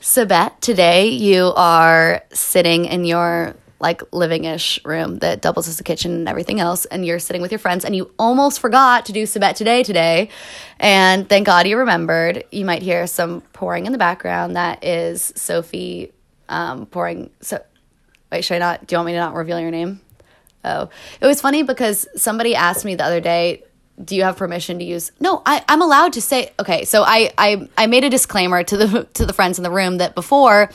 Sabette, today you are sitting in your like living-ish room that doubles as a kitchen and everything else and you're sitting with your friends and you almost forgot to do Sabette today today and thank God you remembered. You might hear some pouring in the background. That is Sophie um, pouring so wait, should I not do you want me to not reveal your name? Oh. It was funny because somebody asked me the other day, do you have permission to use no I, i'm allowed to say okay so I, I i made a disclaimer to the to the friends in the room that before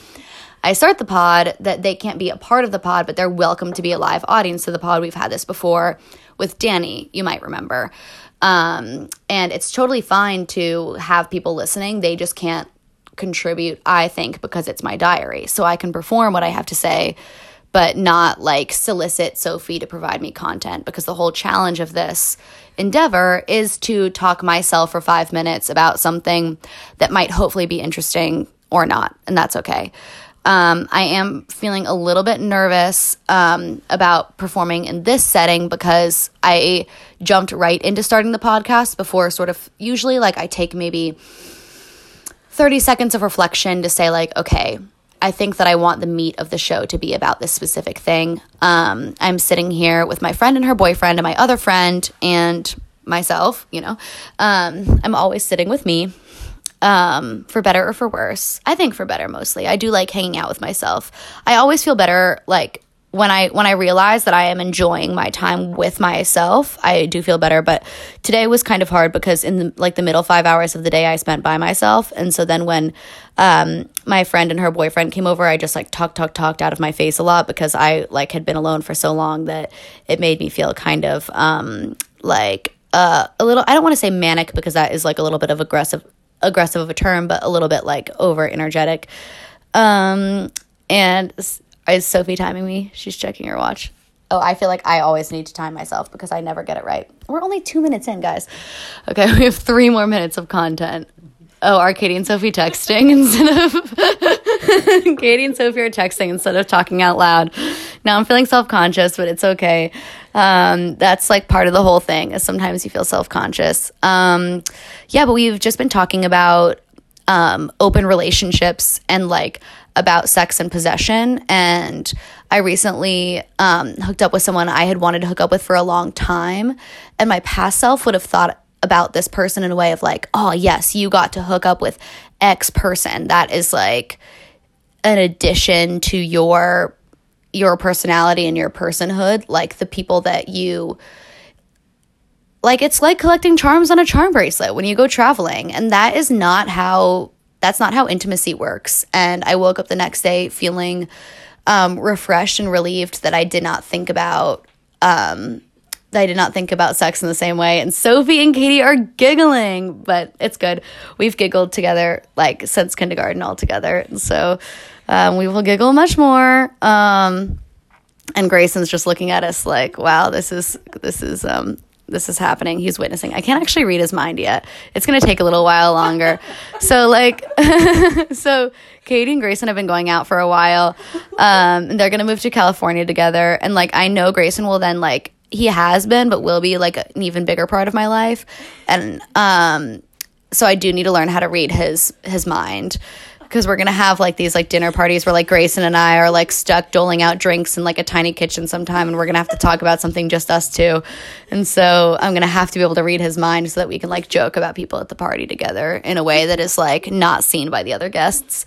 i start the pod that they can't be a part of the pod but they're welcome to be a live audience to the pod. We've had this before with danny you might remember. Um, and it's totally fine to have people listening. They just can't contribute i think because it's my diary. So i can perform what i have to say but not like solicit Sophie to provide me content because the whole challenge of this endeavor is to talk myself for five minutes about something that might hopefully be interesting or not, and that's okay. Um, I am feeling a little bit nervous um, about performing in this setting because I jumped right into starting the podcast before sort of usually like I take maybe 30 seconds of reflection to say, like, okay, I think that I want the meat of the show to be about this specific thing. Um, I'm sitting here with my friend and her boyfriend and my other friend and myself, you know. Um, I'm always sitting with me. Um, for better or for worse. I think for better mostly. I do like hanging out with myself. I always feel better like when I when I realize that I am enjoying my time with myself, I do feel better. But today was kind of hard because in the, like the middle five hours of the day, I spent by myself, and so then when um, my friend and her boyfriend came over, I just like talked, talked, talked out of my face a lot because I like had been alone for so long that it made me feel kind of um, like uh, a little. I don't want to say manic because that is like a little bit of aggressive aggressive of a term, but a little bit like over energetic. Um, and is Sophie timing me? She's checking her watch. Oh, I feel like I always need to time myself because I never get it right. We're only two minutes in, guys. Okay, we have three more minutes of content. Oh, are Katie and Sophie texting instead of Katie and Sophie are texting instead of talking out loud. Now I'm feeling self conscious, but it's okay. Um, that's like part of the whole thing. Is sometimes you feel self conscious. Um, yeah, but we've just been talking about um, open relationships and like about sex and possession. And I recently um, hooked up with someone I had wanted to hook up with for a long time. And my past self would have thought about this person in a way of like, oh, yes, you got to hook up with X person. That is like an addition to your your personality and your personhood like the people that you like it's like collecting charms on a charm bracelet when you go traveling and that is not how that's not how intimacy works. And I woke up the next day feeling um, refreshed and relieved that I did not think about. Um, I did not think about sex in the same way. And Sophie and Katie are giggling, but it's good. We've giggled together like since kindergarten all together. And so um, we will giggle much more. Um, and Grayson's just looking at us like, wow, this is, this is, um, this is happening. He's witnessing. I can't actually read his mind yet. It's going to take a little while longer. so like, so Katie and Grayson have been going out for a while. Um, and they're going to move to California together. And like, I know Grayson will then like, he has been, but will be like an even bigger part of my life. And, um, so I do need to learn how to read his, his mind because we're gonna have like these like dinner parties where like Grayson and I are like stuck doling out drinks in like a tiny kitchen sometime, and we're gonna have to talk about something just us two. And so I'm gonna have to be able to read his mind so that we can like joke about people at the party together in a way that is like not seen by the other guests.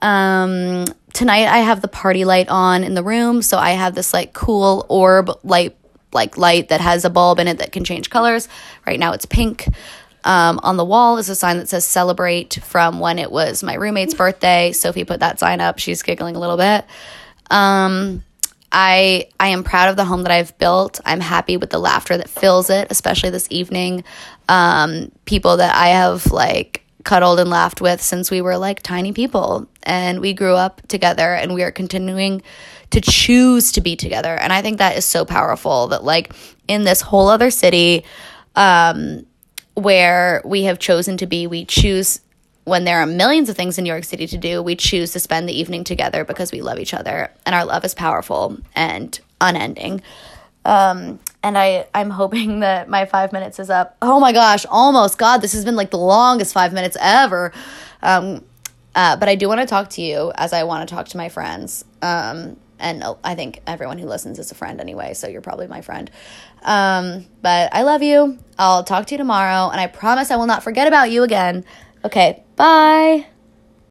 Um, tonight I have the party light on in the room, so I have this like cool orb light like light that has a bulb in it that can change colors. Right now it's pink. Um, on the wall is a sign that says celebrate from when it was my roommate's birthday. Sophie put that sign up. She's giggling a little bit. Um, I I am proud of the home that I've built. I'm happy with the laughter that fills it, especially this evening. Um, people that I have like cuddled and laughed with since we were like tiny people and we grew up together and we are continuing to choose to be together. And I think that is so powerful that like in this whole other city um where we have chosen to be, we choose when there are millions of things in New York City to do, we choose to spend the evening together because we love each other and our love is powerful and unending. Um, and I, I'm hoping that my five minutes is up. Oh my gosh, almost. God, this has been like the longest five minutes ever. Um, Uh, but I do want to talk to you as I want to talk to my friends. Um, and I think everyone who listens is a friend anyway, so you're probably my friend. Um, but I love you. I'll talk to you tomorrow, and I promise I will not forget about you again. Okay, bye.